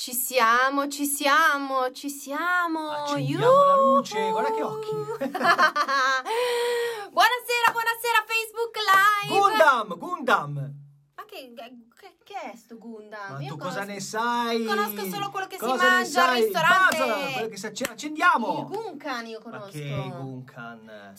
Ci siamo, ci siamo, ci siamo. Accendiamo la luce, guarda che occhi. buonasera, buonasera Facebook Live. Gundam, Gundam. Ma che, che, che è sto Gundam? Ma Io tu conosco- cosa ne sai? conosco solo quello che si Cosa ne mangia al ristorante. Basta, quello che si acc- accendiamo. Il Gunkan io Ma conosco. che Gunkan?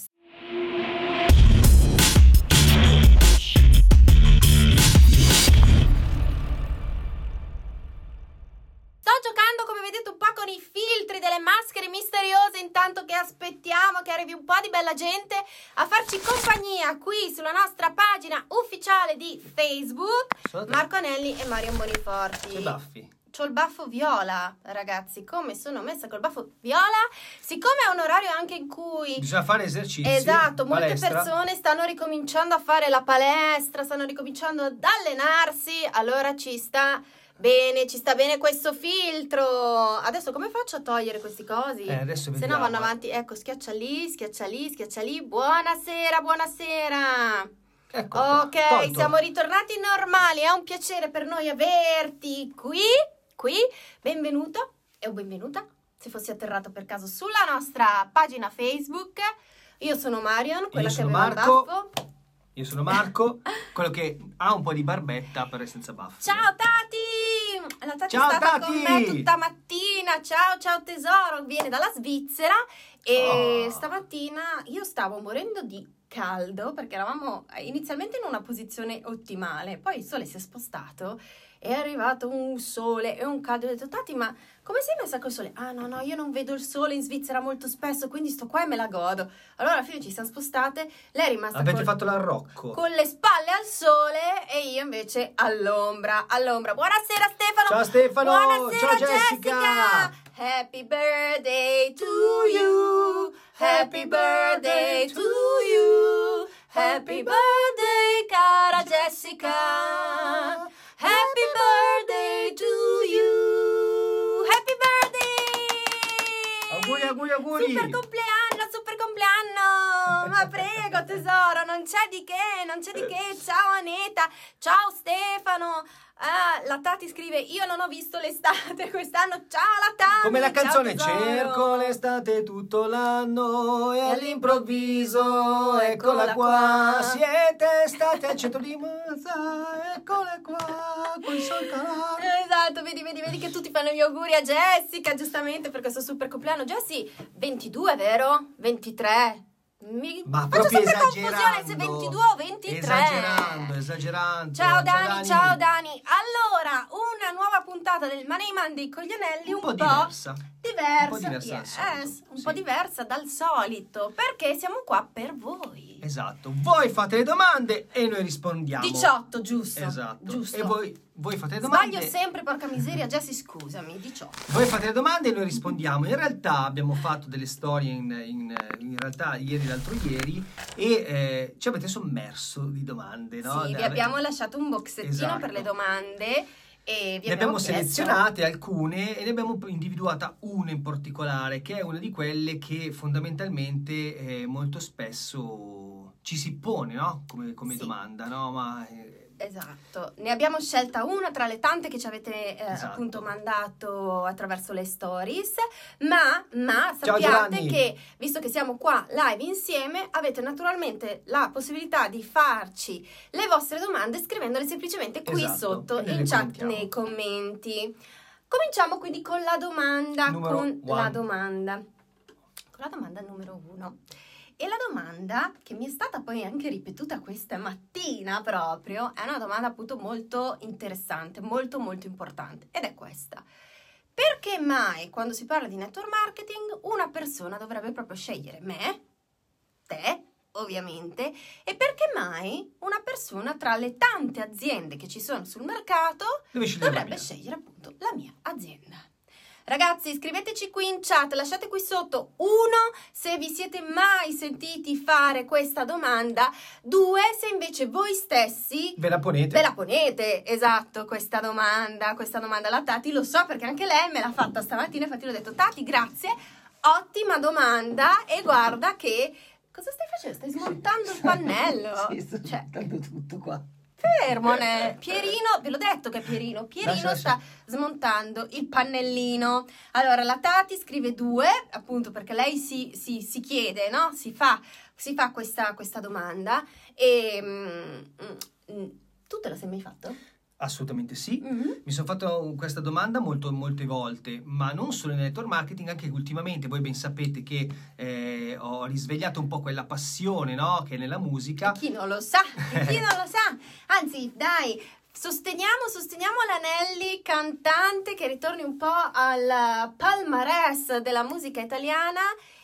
I filtri delle maschere misteriose intanto che aspettiamo che arrivi un po' di bella gente a farci compagnia qui sulla nostra pagina ufficiale di Facebook. Marco Anelli e Mario Boniforti. C'è baffi. C'ho il baffo viola, ragazzi, come sono messa col baffo viola? Siccome è un orario anche in cui Bisogna fare esercizi. Esatto, molte palestra. persone stanno ricominciando a fare la palestra, stanno ricominciando ad allenarsi, allora ci sta bene, ci sta bene questo filtro. Adesso come faccio a togliere questi cosi? Eh, adesso Se vediamo. no vanno avanti, ecco, schiaccia lì, schiaccia lì, schiaccia lì. Buonasera, buonasera. Ecco Ok, tolto. siamo ritornati normali, è un piacere per noi averti qui, qui. Benvenuto e o benvenuta, se fossi atterrato per caso sulla nostra pagina Facebook. Io sono Marion, quella che sono aveva Marco. baffo. Io sono Marco, quello che ha un po' di barbetta però è senza baffi. Ciao Tati! La Tati Ciao, è stata Tati! con me tutta mattina. Ciao, ciao tesoro, viene dalla Svizzera e Oh. stamattina io stavo morendo di caldo perché eravamo inizialmente in una posizione ottimale, poi il sole si è spostato è arrivato un sole e un caldo. Ho detto, Tati, ma come sei messa col sole? Ah, no, no, io non vedo il sole in Svizzera molto spesso, quindi sto qua e me la godo. Allora alla fine ci siamo spostate, lei è rimasta Avete col- fatto l'arrocco. con le spalle al sole e io invece all'ombra, all'ombra. Buonasera Stefano! Ciao Stefano! Buonasera Ciao Jessica! Happy birthday to you! Happy birthday to you! Happy birthday cara Jessica! Auguri, auguri! Super compleanno, super compleanno! Ma prego tesoro, non c'è di che, non c'è di che. Ciao Aneta, ciao Stefano. Ah, la Tati scrive, io non ho visto l'estate quest'anno. Ciao la Tati! Come la ciao, canzone tesoro. Cerco l'estate tutto l'anno e E all'improvviso eccola qua Siete state al centro di Monza Eccola qua Con il sol calare Esatto, vedi, vedi, vedi che tutti fanno gli auguri a Jessica, giustamente, per questo super compleanno. Jessie, 22, vero? 23. Mi Ma faccio sempre confusione esagerando se 22 o 23. Esagerando, esagerando Ciao Dani, ciao Dani. Allora, una nuova puntata del Money Monday con gli anelli Un un, po' diversa diversa, Un po' diversa yes, un sì. po' diversa dal solito, perché siamo qua per voi. Esatto, voi fate le domande e noi rispondiamo 18, giusto? Esatto Giusto. E voi, voi fate domande Sbaglio sempre, porca miseria, Jessie, scusami, 18. Voi fate le domande e noi rispondiamo. In realtà abbiamo fatto delle storie in, in- in realtà ieri e l'altro ieri e eh, ci avete sommerso di domande, no? sì, vi Ne- abbiamo lasciato un boxettino Esatto. per le domande e vi Ne abbiamo chiesto- selezionate alcune e ne abbiamo individuata una in particolare, che è una di quelle che fondamentalmente eh, molto spesso ci si pone, no? Come, come Sì. domanda, no? Ma eh, Esatto, ne abbiamo scelta una tra le tante che ci avete eh, Esatto. appunto mandato attraverso le stories, ma, ma sappiate che visto che siamo qua live insieme, avete naturalmente la possibilità di farci le vostre domande scrivendole semplicemente qui Esatto, sotto e in chat commentiamo. nei commenti. Cominciamo quindi con la domanda, Numero con la domanda, con la domanda numero uno. E la domanda che mi è stata poi anche ripetuta questa mattina proprio è una domanda appunto molto interessante, molto molto importante ed è questa. Perché mai quando si parla di network marketing una persona dovrebbe proprio scegliere me, te, ovviamente, e perché mai una persona tra le tante aziende che ci sono sul mercato dovrebbe scegliere appunto la mia azienda. Ragazzi, scriveteci qui in chat, lasciate qui sotto uno se vi siete mai sentiti fare questa domanda, due se invece voi stessi Ve la ponete? ve la ponete, esatto, questa domanda, questa domanda alla Tati, lo so perché anche lei me l'ha fatta stamattina, infatti l'ho detto Tati, grazie, ottima domanda e guarda che cosa stai facendo? Stai smontando il pannello? sì, sto Cioè, tutto qua. Fermo, ne- Pierino, ve l'ho detto che è Pierino. Pierino Lascia, sta smontando il pannellino. Allora, la Tati scrive due, appunto perché lei si, si- si chiede, no? Si fa, si fa questa, questa domanda. E mm, mm, tu te la sei mai fatto? Assolutamente sì. Mhm. Mi sono fatto questa domanda molto, molte volte, ma non solo nel network marketing, anche ultimamente. Voi ben sapete che eh, ho risvegliato un po' quella passione no? che è nella musica. E chi non lo sa? Chi non lo sa? Anzi, dai, sosteniamo, sosteniamo l'Anelli, cantante che ritorni un po' al palmarès della musica italiana.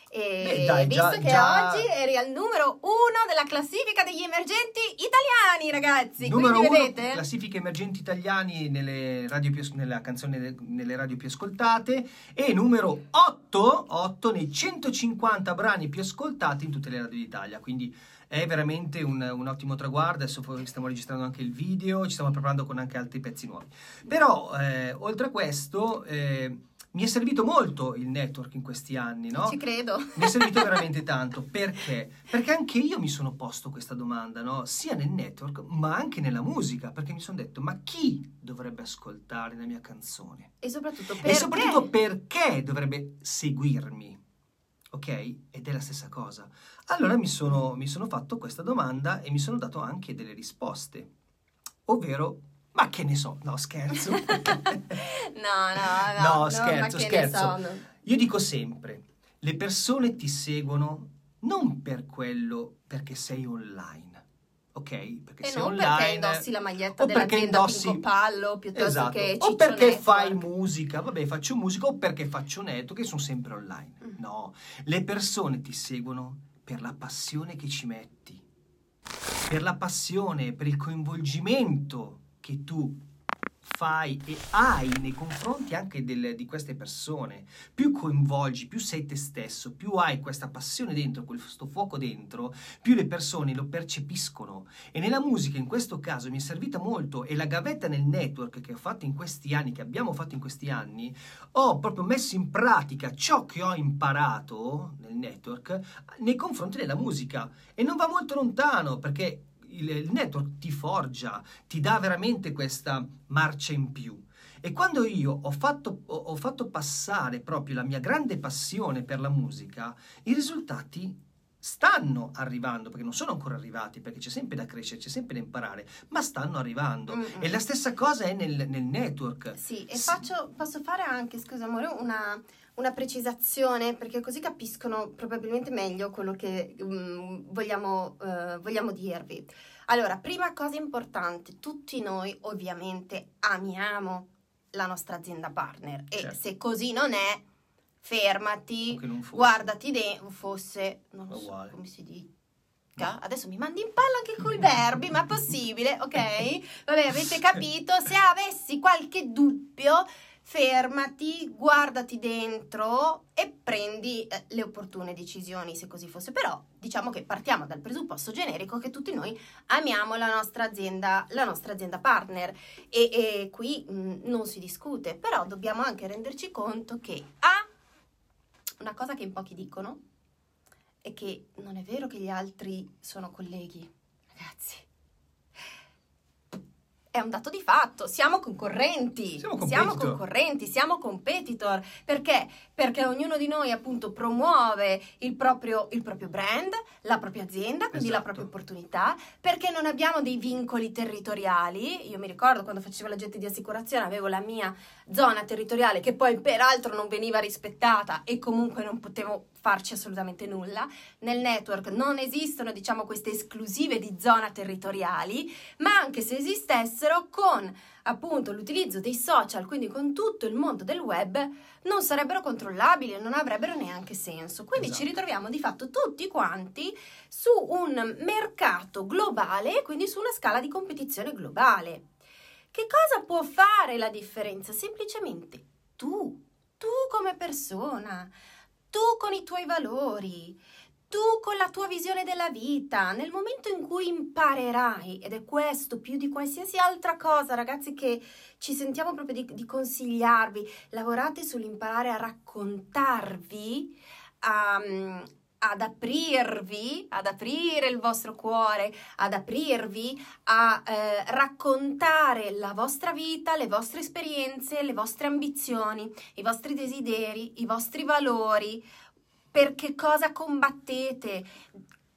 E Beh, dai, visto già- che già- oggi eri al numero uno della classifica degli emergenti italiani, ragazzi. Numero Quindi uno, vedete? classifiche emergenti italiani nelle radio più, nella canzone nelle radio più ascoltate e numero 8, 8 nei 150 brani più ascoltati in tutte le radio d'Italia. Quindi è veramente un, un ottimo traguardo. Adesso stiamo registrando anche il video, ci stiamo preparando con anche altri pezzi nuovi. Però, eh, oltre a questo, eh, mi è servito molto il network in questi anni, no? Ci credo. Mi è servito veramente tanto perché? Perché anche io mi sono posto questa domanda, no? sia nel network ma anche nella musica, perché mi sono detto ma chi dovrebbe ascoltare la mia canzone? E soprattutto perché... E soprattutto perché dovrebbe seguirmi? Ok? Ed è la stessa cosa. Allora mi sono, mi sono fatto questa domanda e mi sono dato anche delle risposte, ovvero ma che ne so, no scherzo. no, no, no. No, scherzo, che ne scherzo. so, no. Io dico sempre, le persone ti seguono non per quello perché sei online, ok? Perché E sei non online. perché indossi la maglietta o dell'azienda indossi- Pinco Pallo piuttosto Esatto. che o Ciccio perché Network. fai musica, vabbè faccio musica, o perché faccio netto che sono sempre online. Mm. No, le persone ti seguono per la passione che ci metti, per la passione, per il coinvolgimento che tu fai e hai nei confronti anche del- di queste persone. Più coinvolgi, più sei te stesso, più hai questa passione dentro, questo fuoco dentro, più le persone lo percepiscono. E nella musica in questo caso mi è servita molto e la gavetta nel network che ho fatto in questi anni, che abbiamo fatto in questi anni, ho proprio messo in pratica ciò che ho imparato nel network nei confronti della musica. E non va molto lontano perché il, network ti forgia, ti dà veramente questa marcia in più. E quando io ho fatto, ho- fatto passare proprio la mia grande passione per la musica, i risultati stanno arrivando, perché non sono ancora arrivati, perché c'è sempre da crescere, c'è sempre da imparare, ma stanno arrivando. Mm, mm. E la stessa cosa è nel, nel network. Sì, e Sì. faccio, posso fare anche, scusa amore, una, una precisazione, perché così capiscono probabilmente meglio quello che mm, vogliamo, eh, vogliamo dirvi. Allora, prima cosa importante, tutti noi ovviamente amiamo la nostra azienda partner e Certo. se così non è, fermati, non guardati dentro, fosse, non so Uguale. come si dica. Adesso mi mandi in palla anche con i verbi, ma è possibile, ok? Vabbè, avete capito? Se avessi qualche dubbio, fermati, guardati dentro e prendi eh, le opportune decisioni, se così fosse. Però diciamo che partiamo dal presupposto generico che tutti noi amiamo la nostra azienda, la nostra azienda partner e, e qui mh, non si discute, però dobbiamo anche renderci conto che A, una cosa che in pochi dicono, è che non è vero che gli altri sono colleghi, ragazzi. È un dato di fatto, siamo concorrenti, Siamo siamo concorrenti, siamo competitor. Perché? Perché ognuno di noi appunto promuove il proprio, il proprio brand, la propria azienda, quindi la Esatto. propria opportunità, perché non abbiamo dei vincoli territoriali. Io mi ricordo quando facevo l'agente di assicurazione avevo la mia zona territoriale che poi peraltro non veniva rispettata e comunque non potevo farci assolutamente nulla. Nel network non esistono, diciamo, queste esclusive di zona territoriali, ma anche se esistessero con appunto l'utilizzo dei social, quindi con tutto il mondo del web, non sarebbero controllabili e non avrebbero neanche senso. Quindi Esatto. ci ritroviamo di fatto tutti quanti su un mercato globale, quindi su una scala di competizione globale. Che cosa può fare la differenza? Semplicemente tu, tu come persona, tu con i tuoi valori, tu con la tua visione della vita, nel momento in cui imparerai, ed è questo più di qualsiasi altra cosa, ragazzi, che ci sentiamo proprio di, di consigliarvi, lavorate sull'imparare a raccontarvi, a, ad aprirvi, ad aprire il vostro cuore, ad aprirvi a eh, raccontare la vostra vita, le vostre esperienze, le vostre ambizioni, i vostri desideri, i vostri valori, per che cosa combattete,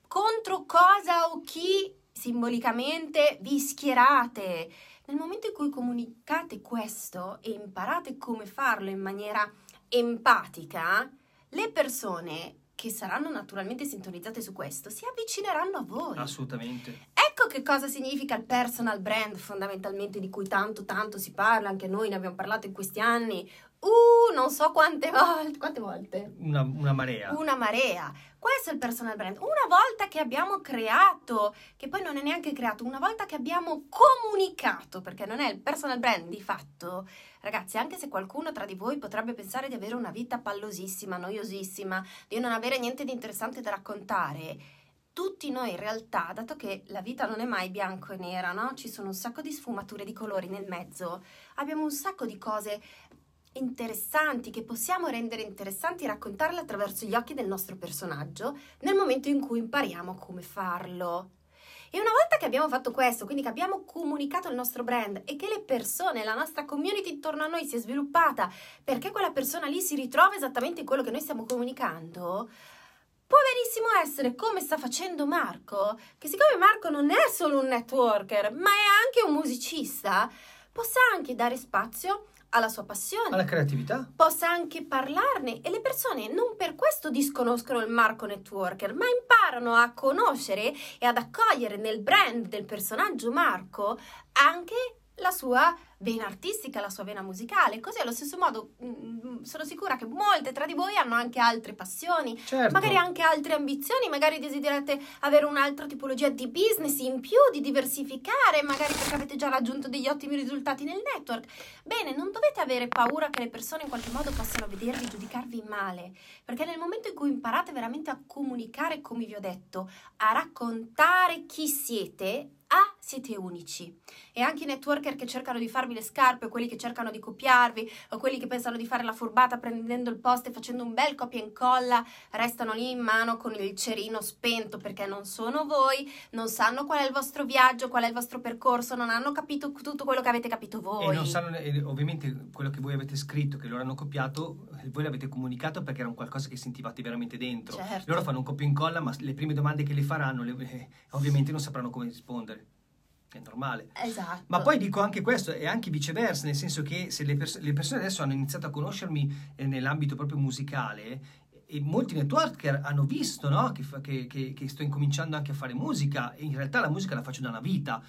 contro cosa o chi simbolicamente vi schierate. Nel momento in cui comunicate questo e imparate come farlo in maniera empatica, le persone che saranno naturalmente sintonizzate su questo, si avvicineranno a voi. Assolutamente. Ecco che cosa significa il personal brand fondamentalmente di cui tanto tanto si parla, anche noi ne abbiamo parlato in questi anni. Uh, non so quante volte. Quante volte? Una, una marea. Una marea. Questo è il personal brand. Una volta che abbiamo creato, che poi non è neanche creato, una volta che abbiamo comunicato, perché non è il personal brand di fatto, ragazzi, anche se qualcuno tra di voi potrebbe pensare di avere una vita pallosissima, noiosissima, di non avere niente di interessante da raccontare, tutti noi in realtà, dato che la vita non è mai bianco e nera, no? Ci sono un sacco di sfumature di colori nel mezzo, abbiamo un sacco di cose interessanti che possiamo rendere interessanti e raccontarle attraverso gli occhi del nostro personaggio nel momento in cui impariamo come farlo. E una volta che abbiamo fatto questo, quindi che abbiamo comunicato il nostro brand e che le persone, la nostra community intorno a noi si è sviluppata perché quella persona lì si ritrova esattamente in quello che noi stiamo comunicando, può benissimo essere come sta facendo Marco, che siccome Marco non è solo un networker, ma è anche un musicista, possa anche dare spazio alla sua passione, alla creatività, possa anche parlarne e le persone non per questo disconoscono il Marco Networker, ma imparano a conoscere e ad accogliere nel brand del personaggio Marco anche la sua vena artistica, la sua vena musicale. Così allo stesso modo mh, mm, mm, sono sicura che molte tra di voi hanno anche altre passioni, certo. magari anche altre ambizioni, magari desiderate avere un'altra tipologia di business in più, di diversificare, magari perché avete già raggiunto degli ottimi risultati nel network. Bene, non dovete avere paura che le persone in qualche modo possano vedervi, giudicarvi male, perché nel momento in cui imparate veramente a comunicare, come vi ho detto, a raccontare chi siete, a siete unici e anche i networker che cercano di farvi le scarpe o quelli che cercano di copiarvi o quelli che pensano di fare la furbata prendendo il post e facendo un bel copia e incolla restano lì in mano con il cerino spento perché non sono voi, non sanno qual è il vostro viaggio, qual è il vostro percorso, non hanno capito tutto quello che avete capito voi. E non sanno, e ovviamente quello che voi avete scritto, che loro hanno copiato, voi l'avete comunicato perché era un qualcosa che sentivate veramente dentro. Certo. Loro fanno un copia e incolla, ma le prime domande che le faranno, le, eh, ovviamente non sapranno come rispondere è normale. Esatto. Ma poi dico anche questo, e anche viceversa, nel senso che se le, pers- le persone adesso hanno iniziato a conoscermi eh, nell'ambito proprio musicale, e molti networker hanno visto no? che, che, che, che, sto incominciando anche a fare musica, e in realtà la musica la faccio da una vita,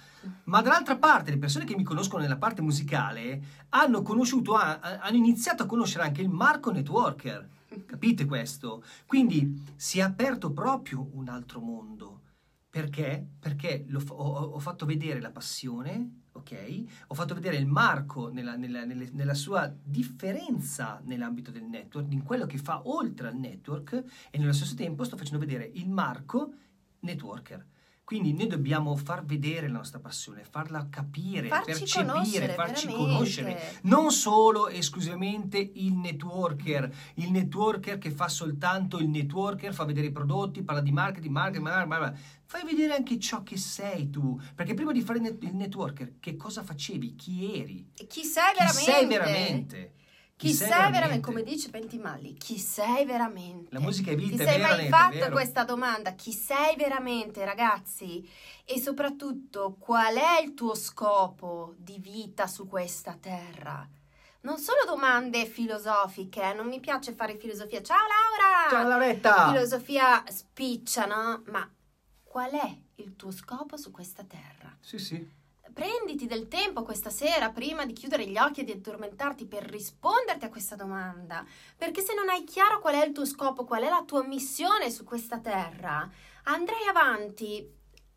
ma dall'altra parte le persone che mi conoscono nella parte musicale hanno conosciuto, hanno iniziato a conoscere anche il Marco Networker, capite questo? Quindi si è aperto proprio un altro mondo perché? Perché ho, ho, fatto vedere la passione, ok? Ho fatto vedere il Marco nella, nella, nella, nella, sua differenza nell'ambito del network, in quello che fa oltre al network e nello stesso tempo sto facendo vedere il Marco networker. Quindi noi dobbiamo far vedere la nostra passione, farla capire, farci percepire, farci veramente. conoscere. Non solo esclusivamente il networker, il networker che fa soltanto il networker, fa vedere i prodotti, parla di marketing, marketing, marketing, fai vedere anche ciò che sei tu. Perché prima di fare il networker, che cosa facevi? Chi eri? Chi sei veramente? Chi sei veramente? Chi, chi sei, sei veramente? veramente? Come dice Pentimalli, chi sei veramente? La musica è vita, Ti sei mai fatto questa domanda? Chi sei veramente, ragazzi? E soprattutto, qual è il tuo scopo di vita su questa terra? Non solo domande filosofiche, non mi piace fare filosofia. Ciao Laura! Ciao Lauretta! Filosofia spiccia, no? Ma qual è il tuo scopo su questa terra? Sì, sì prenditi del tempo questa sera prima di chiudere gli occhi e di addormentarti per risponderti a questa domanda, perché se non hai chiaro qual è il tuo scopo, qual è la tua missione su questa terra, andrai avanti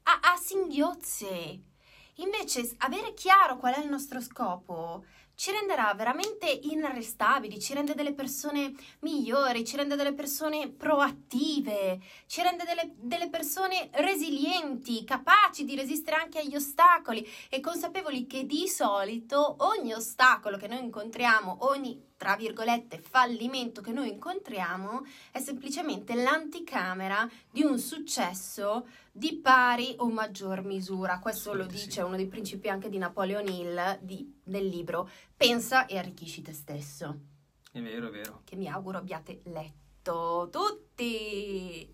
a, a singhiozzi. Invece, avere chiaro qual è il nostro scopo ci renderà veramente inarrestabili, ci rende delle persone migliori, ci rende delle persone proattive, ci rende delle, delle, persone resilienti, capaci di resistere anche agli ostacoli e consapevoli che di solito ogni ostacolo che noi incontriamo, ogni, tra virgolette, fallimento che noi incontriamo è semplicemente l'anticamera di un successo di pari o maggior misura. Questo lo dice uno dei principi anche di Napoleon Hill di, del libro Pensa e arricchisci te stesso. È vero, è vero. Che mi auguro abbiate letto tutti.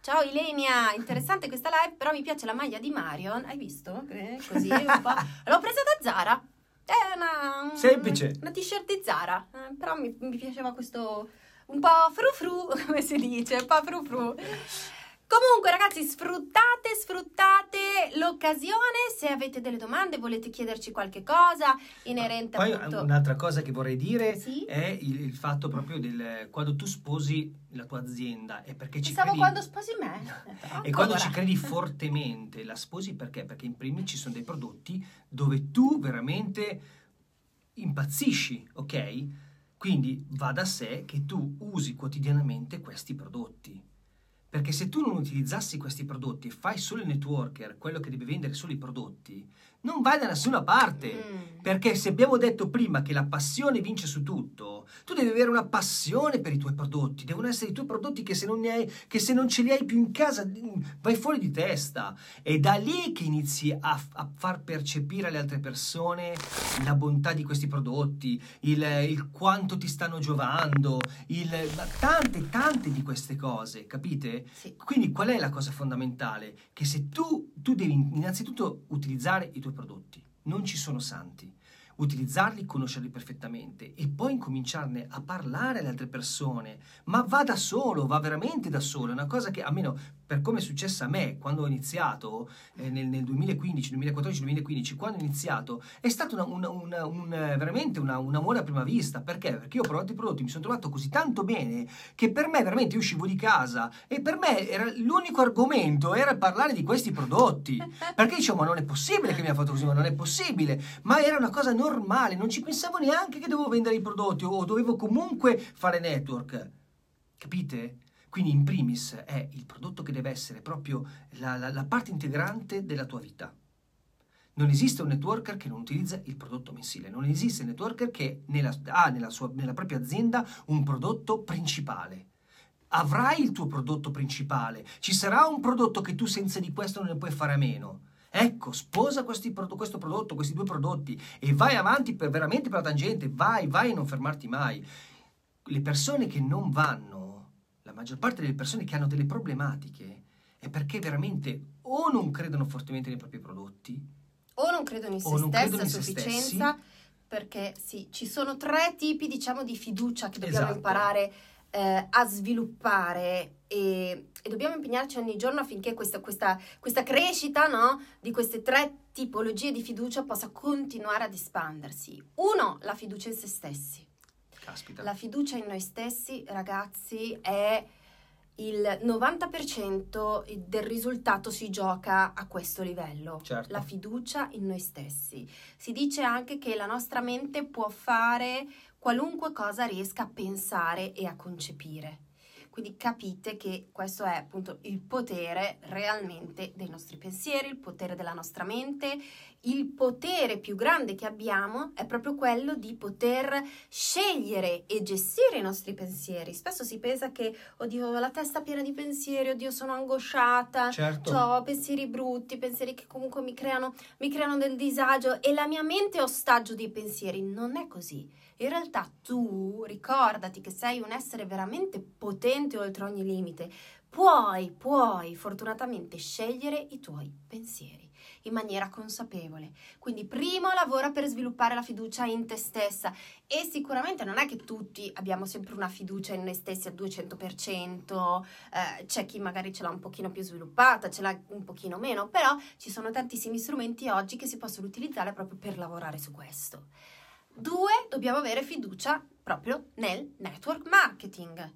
Ciao Ilenia, interessante questa live, però mi piace la maglia di Marion. Hai visto? Eh, così un po'. L'ho presa da Zara. È una. Semplice. Una t-shirt di Zara. Eh, però mi, mi piaceva questo. Un po' frufru, come si dice, un po' frufru. Comunque ragazzi sfruttate, sfruttate l'occasione, se avete delle domande, volete chiederci qualche cosa inerente Poi, appunto... un'altra cosa che vorrei dire sì? è il, il, fatto proprio del quando tu sposi la tua azienda è perché ci Pensavo credi... quando sposi me. Eh, e quando ci credi fortemente, la sposi perché? Perché in primis ci sono dei prodotti dove tu veramente impazzisci, ok? Quindi va da sé che tu usi quotidianamente questi prodotti. Perché se tu non utilizzassi questi prodotti e fai solo il networker, quello che deve vendere solo i prodotti, non vai da nessuna parte. Mm. Perché se abbiamo detto prima che la passione vince su tutto, tu devi avere una passione per i tuoi prodotti. Devono essere i tuoi prodotti che se non, hai, che se non ce li hai più in casa vai fuori di testa. È da lì che inizi a, a far percepire alle altre persone la bontà di questi prodotti, il, il quanto ti stanno giovando, il, tante, tante di queste cose, capite? Sì. Quindi qual è la cosa fondamentale? Che se tu, tu devi innanzitutto utilizzare i tuoi prodotti. Non ci sono santi. Utilizzarli, conoscerli perfettamente e poi incominciarne a parlare alle altre persone. Ma va da solo, va veramente da solo. È una cosa che, almeno per come è successo a me quando ho iniziato eh, nel, nel, 2015, 2014, 2015, quando ho iniziato, è stato una, una, una, un, veramente un amore a prima vista. Perché? Perché io ho provato i prodotti, mi sono trovato così tanto bene che per me veramente io uscivo di casa e per me era, l'unico argomento era parlare di questi prodotti. Perché dicevo, ma non è possibile che mi ha fatto così, ma non è possibile. Ma era una cosa normale, non ci pensavo neanche che dovevo vendere i prodotti o dovevo comunque fare network. Capite? Quindi in primis è il prodotto che deve essere proprio la, la, la parte integrante della tua vita. Non esiste un networker che non utilizza il prodotto mensile, non esiste un networker che nella, ha nella, sua, nella propria azienda un prodotto principale. Avrai il tuo prodotto principale, ci sarà un prodotto che tu senza di questo non ne puoi fare a meno. Ecco, sposa questi, questo prodotto, questi due prodotti e vai avanti per, veramente per la tangente, vai, vai e non fermarti mai. Le persone che non vanno maggior parte delle persone che hanno delle problematiche è perché veramente o non credono fortemente nei propri prodotti o non credono in se stessi a sufficienza perché sì, ci sono tre tipi diciamo di fiducia che dobbiamo esatto. imparare eh, a sviluppare e, e, dobbiamo impegnarci ogni giorno affinché questa, questa, questa crescita no, di queste tre tipologie di fiducia possa continuare ad espandersi. Uno, la fiducia in se stessi. Caspita. La fiducia in noi stessi, ragazzi, è il 90% del risultato si gioca a questo livello. Certo. La fiducia in noi stessi. Si dice anche che la nostra mente può fare qualunque cosa riesca a pensare e a concepire. Quindi capite che questo è appunto il potere realmente dei nostri pensieri, il potere della nostra mente. Il potere più grande che abbiamo è proprio quello di poter scegliere e gestire i nostri pensieri. Spesso si pensa che, oddio, ho la testa piena di pensieri, oddio, sono angosciata, certo. ho pensieri brutti, pensieri che comunque mi creano, mi creano del disagio e la mia mente è ostaggio dei pensieri. Non è così in realtà tu ricordati che sei un essere veramente potente oltre ogni limite. Puoi, puoi fortunatamente scegliere i tuoi pensieri in maniera consapevole. Quindi primo lavora per sviluppare la fiducia in te stessa e sicuramente non è che tutti abbiamo sempre una fiducia in noi stessi al 200%, eh, c'è chi magari ce l'ha un pochino più sviluppata, ce l'ha un pochino meno, però ci sono tantissimi strumenti oggi che si possono utilizzare proprio per lavorare su questo. Due, dobbiamo avere fiducia proprio nel network marketing.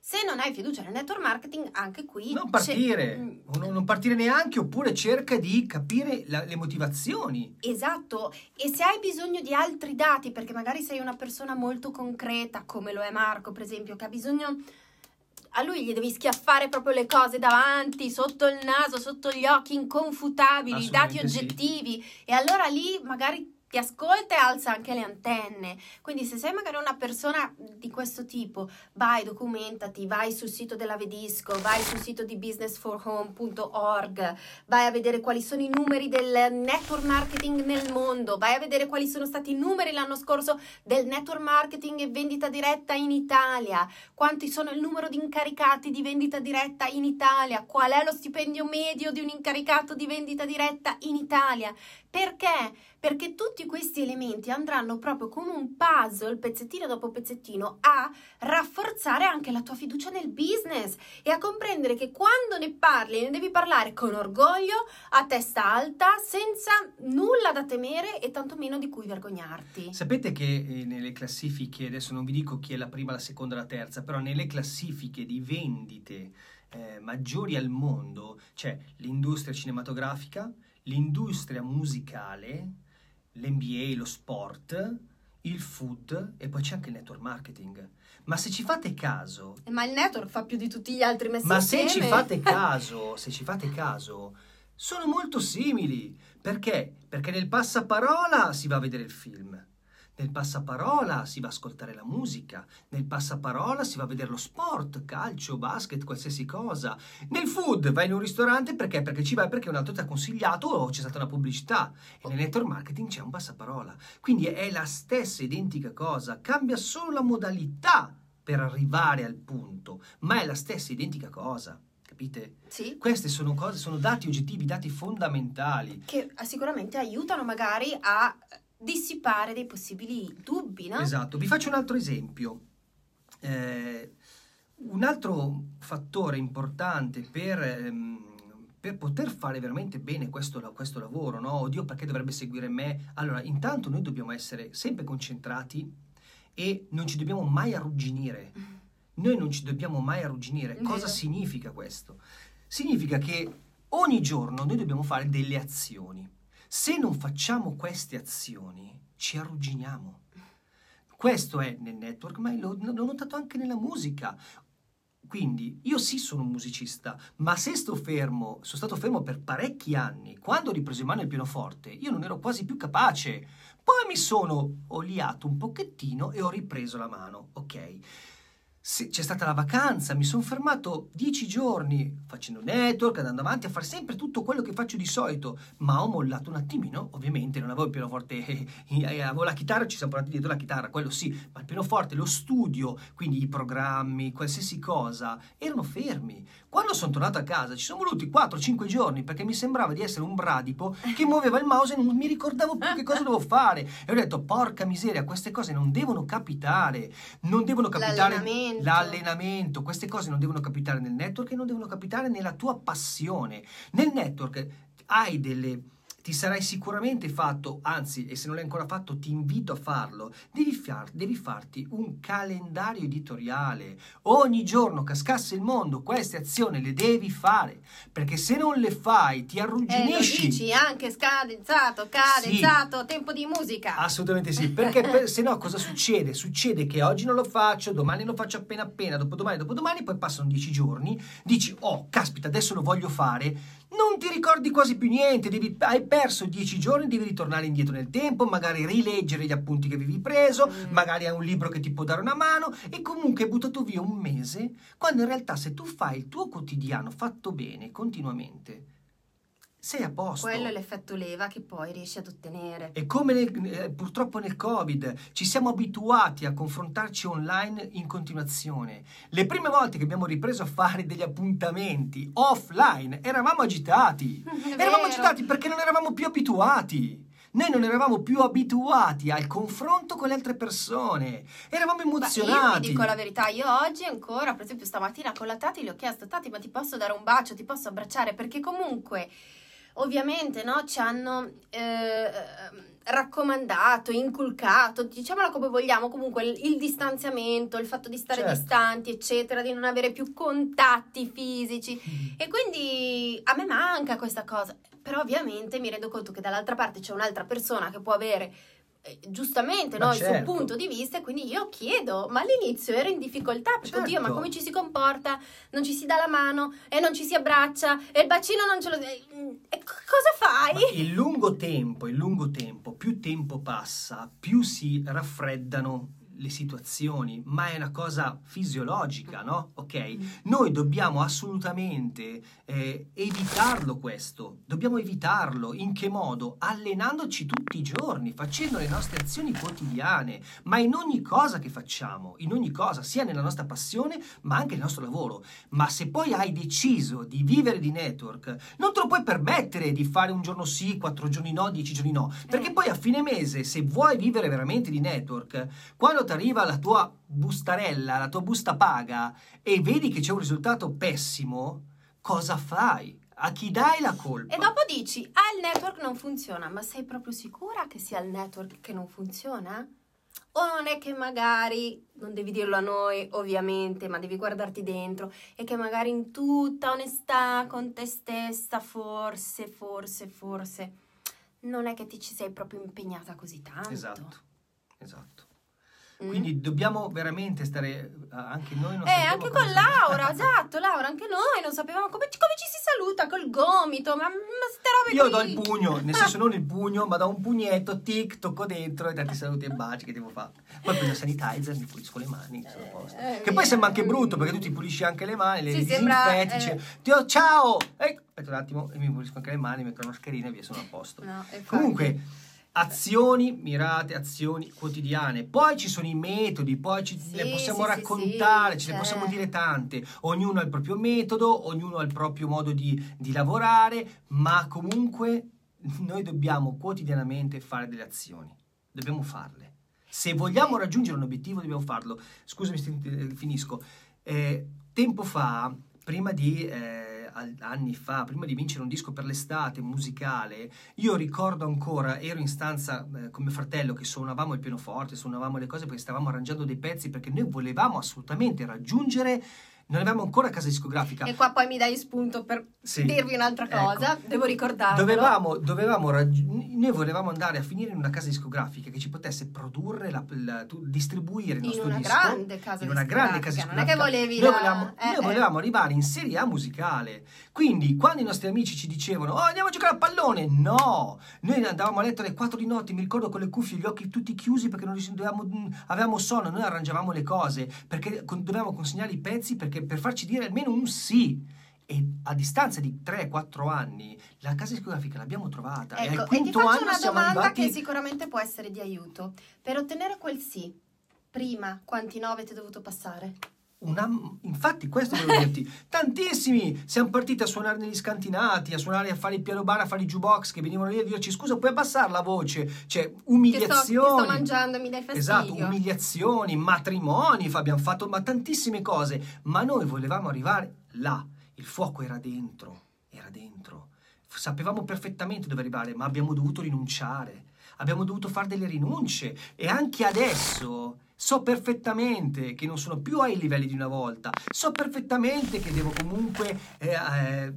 Se non hai fiducia nel network marketing, anche qui... Non partire, non, non partire neanche, oppure cerca di capire la, le motivazioni. Esatto, e se hai bisogno di altri dati, perché magari sei una persona molto concreta, come lo è Marco, per esempio, che ha bisogno a lui gli devi schiaffare proprio le cose davanti, sotto il naso, sotto gli occhi, inconfutabili, dati oggettivi. Sì. E allora lì magari ti ascolta e alza anche le antenne. Quindi se sei magari una persona di questo tipo, vai, documentati, vai sul sito della Vedisco, vai sul sito di businessforhome.org, vai a vedere quali sono i numeri del network marketing nel mondo, vai a vedere quali sono stati i numeri l'anno scorso del network marketing e vendita diretta in Italia, quanti sono il numero di incaricati di vendita diretta in Italia, qual è lo stipendio medio di un incaricato di vendita diretta in Italia. Perché? Perché tutti questi elementi andranno proprio come un puzzle, pezzettino dopo pezzettino, a rafforzare anche la tua fiducia nel business e a comprendere che quando ne parli, ne devi parlare con orgoglio, a testa alta, senza nulla da temere e tantomeno di cui vergognarti. Sapete che eh, nelle classifiche, adesso non vi dico chi è la prima, la seconda, la terza, però nelle classifiche di vendite eh, maggiori al mondo c'è l'industria cinematografica, l'industria musicale, l'NBA, lo sport, il food e poi c'è anche il network marketing. Ma se ci fate caso... Ma il network fa più di tutti gli altri messi Ma insieme. se ci fate caso, se ci fate caso, sono molto simili. Perché? Perché nel passaparola si va a vedere il film. Nel passaparola si va a ascoltare la musica, nel passaparola si va a vedere lo sport, calcio, basket, qualsiasi cosa. Nel food vai in un ristorante perché? Perché ci vai perché un altro ti ha consigliato o c'è stata una pubblicità. E nel network marketing c'è un passaparola. Quindi è la stessa identica cosa, cambia solo la modalità per arrivare al punto, ma è la stessa identica cosa. Capite? Sì. Queste sono cose, sono dati oggettivi, dati fondamentali. Che sicuramente aiutano magari a dissipare dei possibili dubbi, no? Esatto, vi faccio un altro esempio. Eh, un altro fattore importante per, ehm, per, poter fare veramente bene questo, questo lavoro, no? Oddio, perché dovrebbe seguire me? Allora, intanto noi dobbiamo essere sempre concentrati e non ci dobbiamo mai arrugginire. Noi non ci dobbiamo mai arrugginire. Cosa significa questo? Significa che ogni giorno noi dobbiamo fare delle azioni. Se non facciamo queste azioni, ci arrugginiamo. Questo è nel network, ma l'ho, notato anche nella musica. Quindi io sì sono un musicista, ma se sto fermo, sono stato fermo per parecchi anni, quando ho ripreso in mano il pianoforte, io non ero quasi più capace. Poi mi sono oliato un pochettino e ho ripreso la mano, ok? Se c'è stata la vacanza, mi sono fermato dieci giorni facendo network, andando avanti a fare sempre tutto quello che faccio di solito, ma ho mollato un attimino, ovviamente non avevo il pianoforte, eh, avevo la chitarra, ci siamo portati dietro la chitarra, quello sì, ma il pianoforte, lo studio, quindi i programmi, qualsiasi cosa, erano fermi. Quando sono tornato a casa ci sono voluti 4-5 giorni perché mi sembrava di essere un bradipo che muoveva il mouse e non mi ricordavo più che cosa dovevo fare. E ho detto, porca miseria, queste cose non devono capitare, non devono capitare L'allenamento. L'allenamento, queste cose non devono capitare nel network e non devono capitare nella tua passione. Nel network hai delle ti sarai sicuramente fatto, anzi, e se non l'hai ancora fatto, ti invito a farlo. Devi, far- devi farti un calendario editoriale. Ogni giorno cascasse il mondo, queste azioni le devi fare. Perché se non le fai, ti Eh, lo arrugginisci. dici anche scadenzato, cadenzato, tempo di musica. Assolutamente sì, perché per- se no cosa succede? Succede che oggi non lo faccio, domani lo faccio appena appena, dopodomani, dopodomani, poi passano dieci giorni, dici, oh, caspita, adesso lo voglio fare, non ti ricordi quasi più niente, devi- hai perso dieci giorni, devi ritornare indietro nel tempo, magari rileggere gli appunti che avevi preso, Mm. magari hai un libro che ti può dare una mano e comunque hai buttato via un mese, quando in realtà se tu fai il tuo quotidiano fatto bene, continuamente, sei a posto. Quello è l'effetto leva che poi riesci ad ottenere. E come nel- eh, purtroppo nel Covid ci siamo abituati a confrontarci online in continuazione. Le prime volte che abbiamo ripreso a fare degli appuntamenti offline eravamo agitati. Eravamo agitati perché non eravamo più abituati. Noi non eravamo più abituati al confronto con le altre persone. Eravamo Ma io emozionati. vi dico la verità, io oggi ancora, per esempio stamattina con la Tati le ho chiesto, Tati ma ti posso dare un bacio, ti posso abbracciare? Perché comunque, ovviamente, no, ci hanno eh, raccomandato, inculcato, diciamola come vogliamo, comunque il, il distanziamento, il fatto di stare Certo. distanti, eccetera, di non avere più contatti fisici. Mm. E quindi a me manca questa cosa, però ovviamente mi rendo conto che dall'altra parte c'è un'altra persona che può avere giustamente Ma no, il suo certo. punto di vista e quindi io chiedo, ma all'inizio ero in difficoltà perché Certo. oddio ma come ci si comporta? Non ci si dà la mano e non ci si abbraccia e il bacino non ce lo... E, co- cosa fai? Ma il lungo tempo, il lungo tempo, più tempo passa, più si raffreddano le situazioni, ma è una cosa fisiologica, no? Ok? Mm. Noi dobbiamo assolutamente eh, evitarlo questo, dobbiamo evitarlo in che modo? Allenandoci tutti i giorni, facendo le nostre azioni quotidiane, ma in ogni cosa che facciamo, in ogni cosa, sia nella nostra passione, ma anche nel nostro lavoro. Ma se poi hai deciso di vivere di network, non te lo puoi permettere di fare un giorno sì, quattro giorni no, dieci giorni no, perché Eh. poi a fine mese, se vuoi vivere veramente di network, quando ti arriva la tua bustarella, la tua busta paga e vedi che c'è un risultato pessimo, cosa fai? A chi dai la colpa? E dopo dici, ah il network non funziona, ma sei proprio sicura che sia il network che non funziona? O non è che magari, non devi dirlo a noi ovviamente, ma devi guardarti dentro e che magari in tutta onestà con te stessa, forse, forse, forse, non è che ti ci sei proprio impegnata così tanto. Esatto, esatto. Mm? Quindi dobbiamo veramente stare, eh, anche noi non Eh, anche con Laura, esatto, Laura, anche noi non sapevamo come, ci- come ci si saluta col gomito, ma, ma ste robe Io qui. do il pugno, nel senso non il pugno, ma do un pugnetto, tic, tocco dentro e tanti saluti e baci che devo fare. Poi prendo sanitizer, mi pulisco le mani, posto. Eh, Che poi sembra anche brutto perché tu ti pulisci anche le mani, le Sì, sembra, disinfetti, eh. dici, "Dio, ciao! E aspetta un attimo, e mi pulisco anche le mani, metto una mascherina e via, sono a posto. No. Comunque, azioni mirate, azioni quotidiane. Poi ci sono i metodi, poi ci, Sì, le possiamo sì, raccontare, sì, ce ne cioè. possiamo dire tante. Ognuno ha il proprio metodo, ognuno ha il proprio modo di, di lavorare, ma comunque noi dobbiamo quotidianamente fare delle azioni. Dobbiamo farle. Se vogliamo raggiungere un obiettivo, dobbiamo farlo. Scusami, sti- eh, finisco. Eh, tempo fa, prima di eh, anni fa, prima di vincere un disco per l'estate musicale, io ricordo ancora, ero in stanza eh, con mio fratello che suonavamo il pianoforte, suonavamo le cose perché stavamo arrangiando dei pezzi perché noi volevamo assolutamente raggiungere, non avevamo ancora casa discografica. E qua poi mi dai spunto per Sì. dirvi un'altra Ecco. cosa, devo ricordarlo. Dovevamo, dovevamo raggi- noi volevamo andare a finire in una casa discografica che ci potesse produrre, la, la- distribuire il in nostro una disco. grande casa in una grande casa discografica, Non è che volevi Noi la- volevamo, eh, noi eh. volevamo arrivare in Serie A musicale. Quindi, quando i nostri amici ci dicevano, oh, andiamo a giocare a pallone, no! Noi andavamo a letto alle 4 di notte, mi ricordo con le cuffie, gli occhi tutti chiusi perché non dovevamo- mh, avevamo sonno, noi arrangiavamo le cose, perché dovevamo consegnare i pezzi perché, per farci dire almeno un sì. E a distanza di 3-4 anni la casa discografica l'abbiamo trovata e Ecco, al e ti quinto faccio una domanda arrivati che sicuramente può essere di aiuto. Per ottenere quel sì, prima quanti no avete dovuto passare? Una- infatti, questo volevo dirti. Tantissimi! Siamo partiti a suonare negli scantinati, a suonare, a fare il piano bar, a fare i jukebox che venivano lì a dirci scusa, puoi abbassare la voce? Cioè, Che sto, che umiliazioni. sto mangiando mi dai fastidio. Esatto, umiliazioni, matrimoni, abbiamo fatto ma tantissime cose, ma noi volevamo arrivare là, il fuoco era dentro, era dentro. Sapevamo perfettamente dove arrivare, ma abbiamo dovuto rinunciare, abbiamo dovuto fare delle rinunce e anche adesso so perfettamente che non sono più ai livelli di una volta, so perfettamente che devo comunque, eh, eh,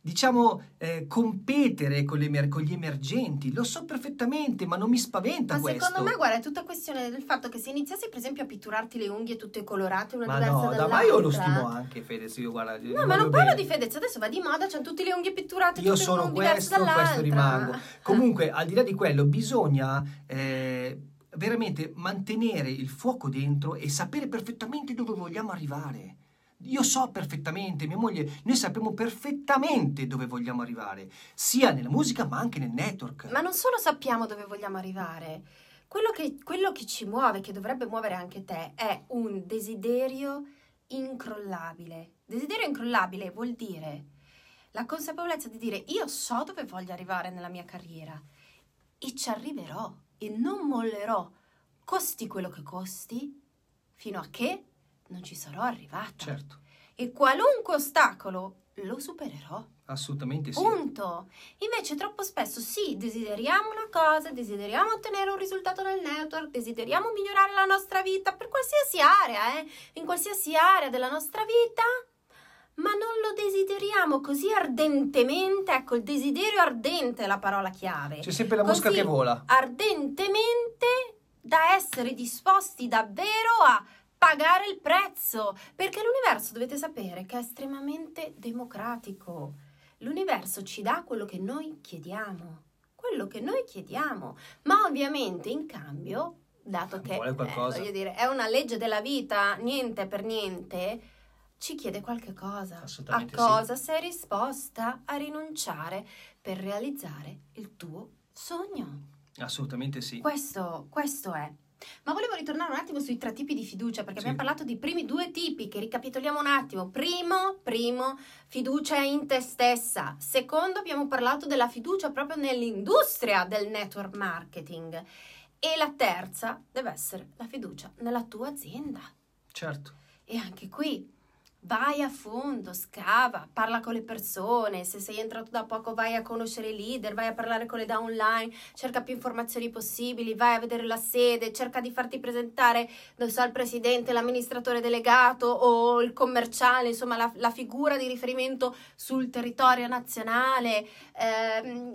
diciamo, eh, competere con, le con gli emergenti, lo so perfettamente, ma non mi spaventa Ma questo. secondo me, guarda, è tutta questione del fatto che se iniziassi, per esempio, a pitturarti le unghie tutte colorate, una Ma diversa no, dall'altra. da, ma io lo stimo anche, Fedez, io guarda, No, ma non parlo bene. di fedezza, adesso va di moda, c'hanno tutte le unghie pitturate, Io tutte sono questo, dall'altra. questo rimango. Comunque, al di là di quello, bisogna eh, veramente mantenere il fuoco dentro e sapere perfettamente dove vogliamo arrivare. Io so perfettamente, mia moglie, noi sappiamo perfettamente dove vogliamo arrivare, sia nella musica ma anche nel network. Ma non solo sappiamo dove vogliamo arrivare, quello che, quello che ci muove, che dovrebbe muovere anche te, è un desiderio incrollabile. Desiderio incrollabile vuol dire la consapevolezza di dire io so dove voglio arrivare nella mia carriera e ci arriverò e non mollerò, costi quello che costi, fino a che non ci sarò arrivata. Certo, E qualunque ostacolo lo supererò. assolutamente sì. Punto. Invece troppo spesso sì, desideriamo una cosa, desideriamo ottenere un risultato nel network, desideriamo migliorare la nostra vita per qualsiasi area, eh? in qualsiasi area della nostra vita, ma non lo desideriamo così ardentemente. Ecco, il desiderio ardente è la parola chiave. C'è sempre la mosca Così che vola. Ardentemente da essere disposti davvero a pagare il prezzo, perché l'universo dovete sapere che è estremamente democratico. L'universo ci dà quello che noi chiediamo, quello che noi chiediamo, ma ovviamente in cambio, dato che eh, dire, è una legge della vita, niente per niente, ci chiede qualche cosa. A Assolutamente sì. cosa sei disposta a rinunciare per realizzare il tuo sogno? Assolutamente sì. Questo, questo è. Ma volevo ritornare un attimo sui tre tipi di fiducia, perché Sì. abbiamo parlato di primi due tipi, che ricapitoliamo un attimo. Primo, primo, fiducia in te stessa. Secondo, abbiamo parlato della fiducia proprio nell'industria del network marketing. E la terza deve essere la fiducia nella tua azienda. Certo. E anche qui vai a fondo, scava, parla con le persone, se sei entrato da poco vai a conoscere i leader, vai a parlare con le downline, cerca più informazioni possibili, vai a vedere la sede, cerca di farti presentare, non so, il presidente, l'amministratore delegato o il commerciale, insomma la, la figura di riferimento sul territorio nazionale, ehm,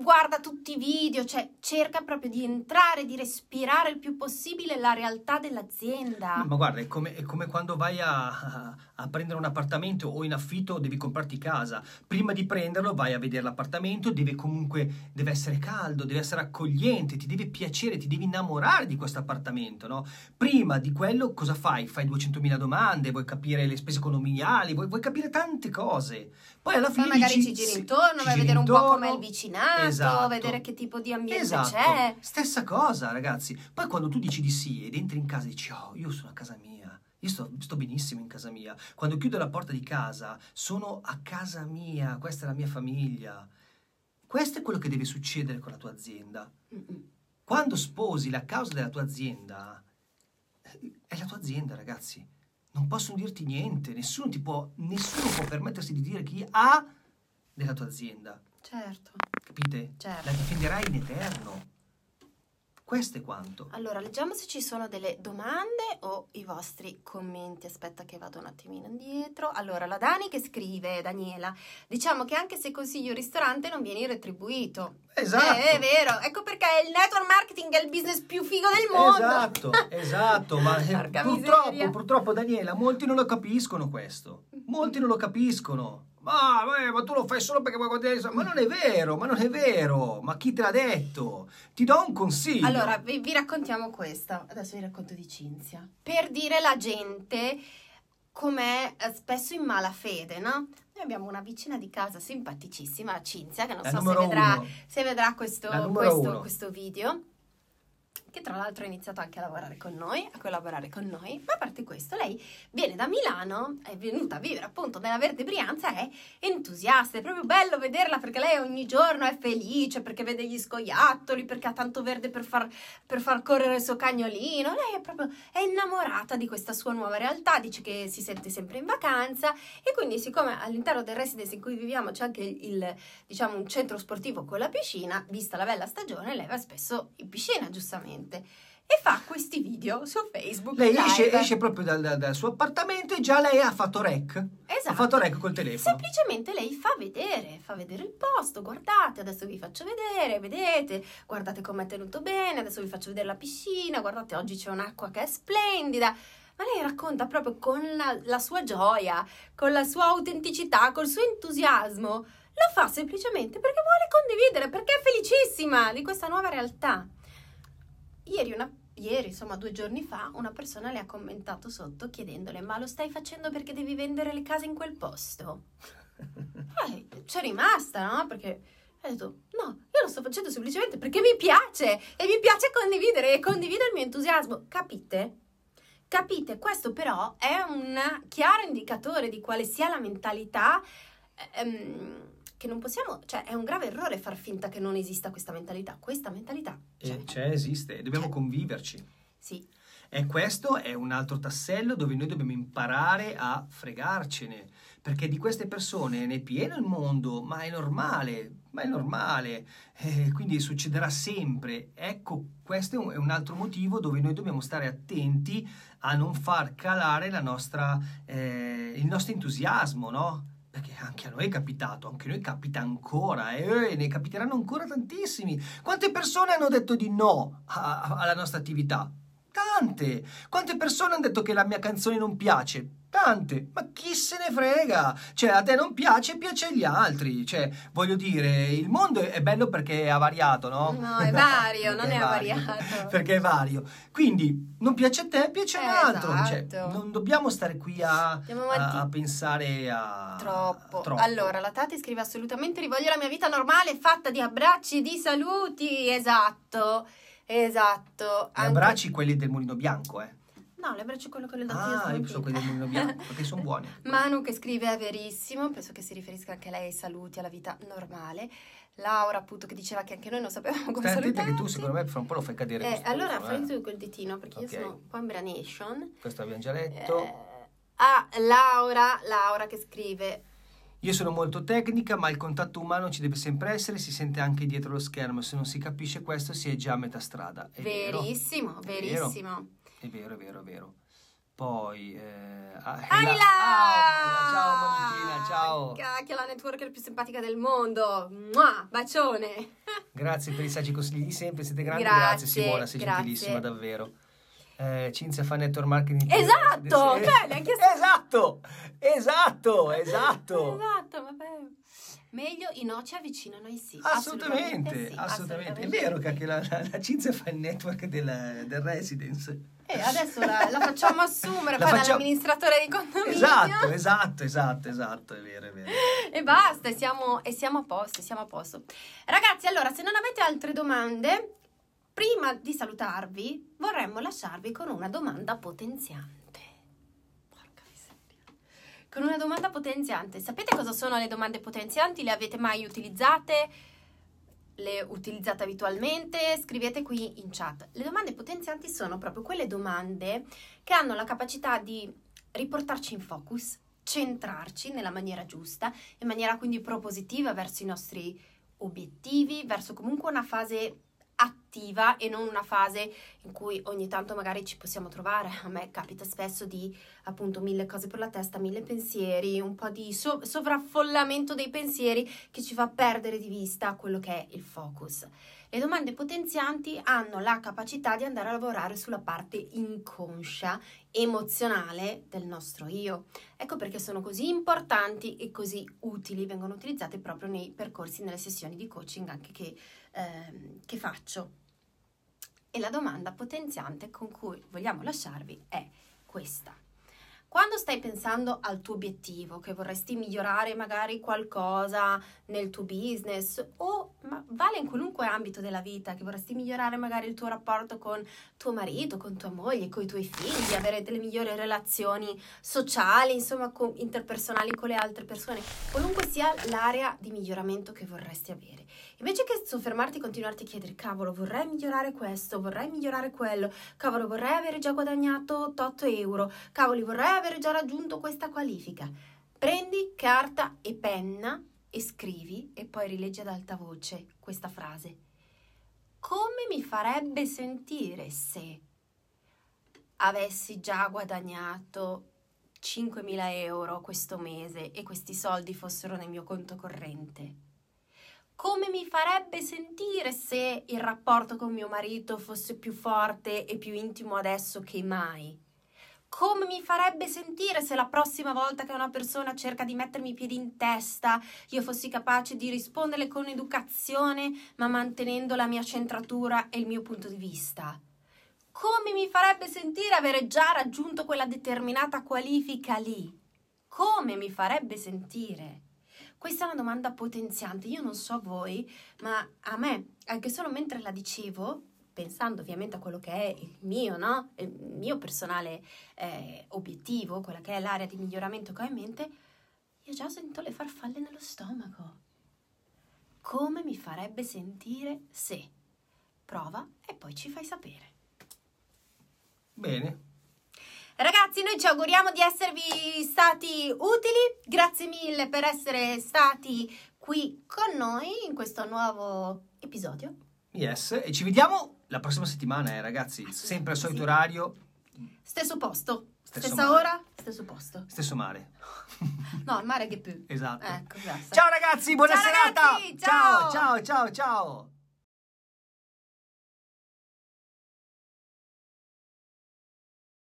guarda tutti i video, cioè cerca proprio di entrare, di respirare il più possibile la realtà dell'azienda. Ma guarda, è come, è come quando vai a, a- a prendere un appartamento o in affitto devi comprarti casa. Prima di prenderlo vai a vedere l'appartamento, deve comunque deve essere caldo, deve essere accogliente, ti deve piacere, ti devi innamorare di questo appartamento, no? Prima di quello cosa fai? Fai 200.000 domande, vuoi capire le spese condominiali, vuoi, vuoi capire tante cose. Poi alla fine Poi magari dici, ci giri intorno, ci vai a vedere un po' intorno. com'è il vicinato, Esatto. vedere che tipo di ambiente Esatto, c'è. stessa cosa ragazzi. Poi quando tu dici di sì ed entri in casa e dici oh io sono a casa mia, io sto, sto benissimo in casa mia. Quando chiudo la porta di casa sono a casa mia, questa è la mia famiglia. Questo è quello che deve succedere con la tua azienda. Quando sposi la causa della tua azienda, eh, è la tua azienda ragazzi. Non possono dirti niente, nessuno, ti può, nessuno può permettersi di dire chi ha della tua azienda. Certo, Capite? certo. La difenderai in eterno. Questo è quanto. Allora, leggiamo se ci sono delle domande o i vostri commenti. Aspetta che vado un attimino indietro. Allora, la Dani che scrive, Daniela, diciamo che anche se consigli un ristorante non vieni retribuito. Esatto. Eh, è vero, ecco perché il network marketing è il business più figo del mondo. Esatto, esatto, ma eh, purtroppo, purtroppo Daniela, molti non lo capiscono questo. Molti non lo capiscono. Ma, eh, ma tu lo fai solo perché vuoi guadagnare soldi. Ma non è vero, ma non è vero. Ma chi te l'ha detto? Ti do un consiglio. Allora, vi, vi raccontiamo questa. Adesso vi racconto di Cinzia. Per dire la gente com'è eh, spesso in malafede, no? Noi abbiamo una vicina di casa simpaticissima, Cinzia, che non La so se vedrà, se vedrà questo, questo- questo video. Che tra l'altro ha iniziato anche a lavorare con noi, a collaborare con noi. Ma a parte questo, lei viene da Milano, è venuta a vivere appunto nella Verde Brianza, è entusiasta, è proprio bello vederla perché lei ogni giorno è felice, perché vede gli scoiattoli, perché ha tanto verde per far, per far correre il suo cagnolino. Lei è proprio è innamorata di questa sua nuova realtà, dice che si sente sempre in vacanza e quindi siccome all'interno del residence in cui viviamo c'è anche il, diciamo un centro sportivo con la piscina, vista la bella stagione, lei va spesso in piscina giustamente e fa questi video su Facebook. Lei esce, esce proprio dal, dal- dal suo appartamento e già lei ha fatto rec. Esatto. Ha fatto rec col telefono. Semplicemente lei fa vedere, fa vedere il posto, guardate, adesso vi faccio vedere, vedete, guardate com'è tenuto bene, adesso vi faccio vedere la piscina, guardate oggi c'è un'acqua che è splendida. Ma lei racconta proprio con la, la sua gioia, con la sua autenticità, col suo entusiasmo. Lo fa semplicemente perché vuole condividere, perché è felicissima di questa nuova realtà. Ieri, una, ieri, insomma due giorni fa, una persona le ha commentato sotto chiedendole ma lo stai facendo perché devi vendere le case in quel posto? Eh, c'è rimasta, no? Perché ha detto no, io lo sto facendo semplicemente perché mi piace e mi piace condividere e condivido il mio entusiasmo. Capite? Capite? Questo però è un chiaro indicatore di quale sia la mentalità ehm, che non possiamo, cioè è un grave errore far finta che non esista questa mentalità. Questa mentalità c'è. Eh, c'è, esiste, dobbiamo C'è. conviverci. Sì. E questo è un altro tassello dove noi dobbiamo imparare a fregarcene, perché di queste persone ne è pieno il mondo, ma è normale, ma è normale, eh, quindi succederà sempre. Ecco, questo è un, è un, altro motivo dove noi dobbiamo stare attenti a non far calare nostra, eh, il nostro entusiasmo, no? Perché anche a noi è capitato, anche a noi capita ancora, e eh, ne capiteranno ancora tantissimi. Quante persone hanno detto di no a, a, alla nostra attività? Tante! Quante persone hanno detto che la mia canzone non piace? Tante! Ma chi se ne frega? Cioè, a te non piace, piace agli altri. Cioè, voglio dire, il mondo è bello perché è avariato, no? No, è vario, non è, è avariato. Perché è vario. Quindi, non piace a te, piace a un eh, altro. Cioè, esatto. non dobbiamo stare qui a, a, a pensare a... Troppo. Troppo. Allora, la Tati scrive assolutamente rivoglio la mia vita normale fatta di abbracci di saluti. Esatto. Esatto. Gli abbracci quelli del mulino bianco, eh. No, le abbraccio quello che le ho dato ah, io. Ah, io so quelli del mulino bianco, perché sono buoni. Manu che scrive è verissimo, penso che si riferisca anche lei ai saluti, alla vita normale. Laura appunto che diceva che anche noi non sapevamo come Stai salutarti. che tu secondo me fra un po' lo fai cadere eh, allora fai eh. tu quel ditino perché okay. io sono un po' in branation. Questo abbiamo già letto. Eh, ah, Laura, Laura che scrive io sono molto tecnica, ma il contatto umano ci deve sempre essere, si sente anche dietro lo schermo. Se non si capisce questo, si è già a metà strada. È verissimo, vero. verissimo. È vero, è vero, è vero. Poi, eh, ah, Ayla! Ah, ciao Monichina, ciao. Cacchio, la networker più simpatica del mondo. Mua, bacione. Grazie per i saggi consigli di sempre, siete grandi. Grazie, grazie Simona, sei grazie. gentilissima davvero eh, Cinzia fa network marketing. Esatto, eh, cioè, neanche esatto, esatto, esatto. esatto, vabbè. Meglio i no ci avvicinano ai sì. Assolutamente, assolutamente, sì, assolutamente. È vero che la, la, la Cinzia fa il network del, del residence. E adesso la, la facciamo assumere la facciamo... dall'amministratore di condominio. Esatto, esatto, esatto, esatto, è vero, è vero. E basta, siamo, e siamo a posto, siamo a posto. Ragazzi, allora, se non avete altre domande, prima di salutarvi, vorremmo lasciarvi con una domanda potenziante. Porca miseria. Con una domanda potenziante. Sapete cosa sono le domande potenzianti? Le avete mai utilizzate? Le utilizzate abitualmente? Scrivete qui in chat. Le domande potenzianti sono proprio quelle domande che hanno la capacità di riportarci in focus, centrarci nella maniera giusta, in maniera quindi propositiva verso i nostri obiettivi, verso comunque una fase attiva e non una fase in cui ogni tanto magari ci possiamo trovare. A me capita spesso di appunto mille cose per la testa, mille pensieri, un po' di so- sovraffollamento dei pensieri che ci fa perdere di vista quello che è il focus. Le domande potenzianti hanno la capacità di andare a lavorare sulla parte inconscia, emozionale del nostro io. Ecco perché sono così importanti e così utili, vengono utilizzate proprio nei percorsi, nelle sessioni di coaching anche che eh, che faccio. E la domanda potenziante con cui vogliamo lasciarvi è questa. Quando stai pensando al tuo obiettivo, che vorresti migliorare magari qualcosa nel tuo business o vale in qualunque ambito della vita, che vorresti migliorare magari il tuo rapporto con tuo marito, con tua moglie, con i tuoi figli, avere delle migliori relazioni sociali, insomma, con, interpersonali con le altre persone, qualunque sia l'area di miglioramento che vorresti avere. Invece che soffermarti e continuarti a chiedere, cavolo, vorrei migliorare questo, vorrei migliorare quello, cavolo, vorrei avere già guadagnato 8 euro, cavoli, vorrei avere già raggiunto questa qualifica. Prendi carta e penna e scrivi e poi rileggi ad alta voce questa frase. Come mi farebbe sentire se avessi già guadagnato 5.000 euro questo mese e questi soldi fossero nel mio conto corrente? come mi farebbe sentire se il rapporto con mio marito fosse più forte e più intimo adesso che mai? Come mi farebbe sentire se la prossima volta che una persona cerca di mettermi i piedi in testa io fossi capace di risponderle con educazione ma mantenendo la mia centratura e il mio punto di vista? Come mi farebbe sentire avere già raggiunto quella determinata qualifica lì? Come mi farebbe sentire? Questa è una domanda potenziante, io non so voi, ma a me, anche solo mentre la dicevo, pensando ovviamente a quello che è il mio, no? il mio personale eh, obiettivo, quella che è l'area di miglioramento che ho in mente, io già sento le farfalle nello stomaco. Come mi farebbe sentire se? Prova e poi ci fai sapere. Bene. Ragazzi, noi ci auguriamo di esservi stati utili. Grazie mille per essere stati qui con noi in questo nuovo episodio. Yes, e ci vediamo la prossima settimana, eh, ragazzi. Sempre al solito Sì. orario, Stesso posto, Stesso stessa mare. ora, stesso posto. stesso mare. No, il mare che più. esatto. Ecco. Ciao ragazzi, buona Ciao, serata. ragazzi, ciao, ciao, ciao. ciao.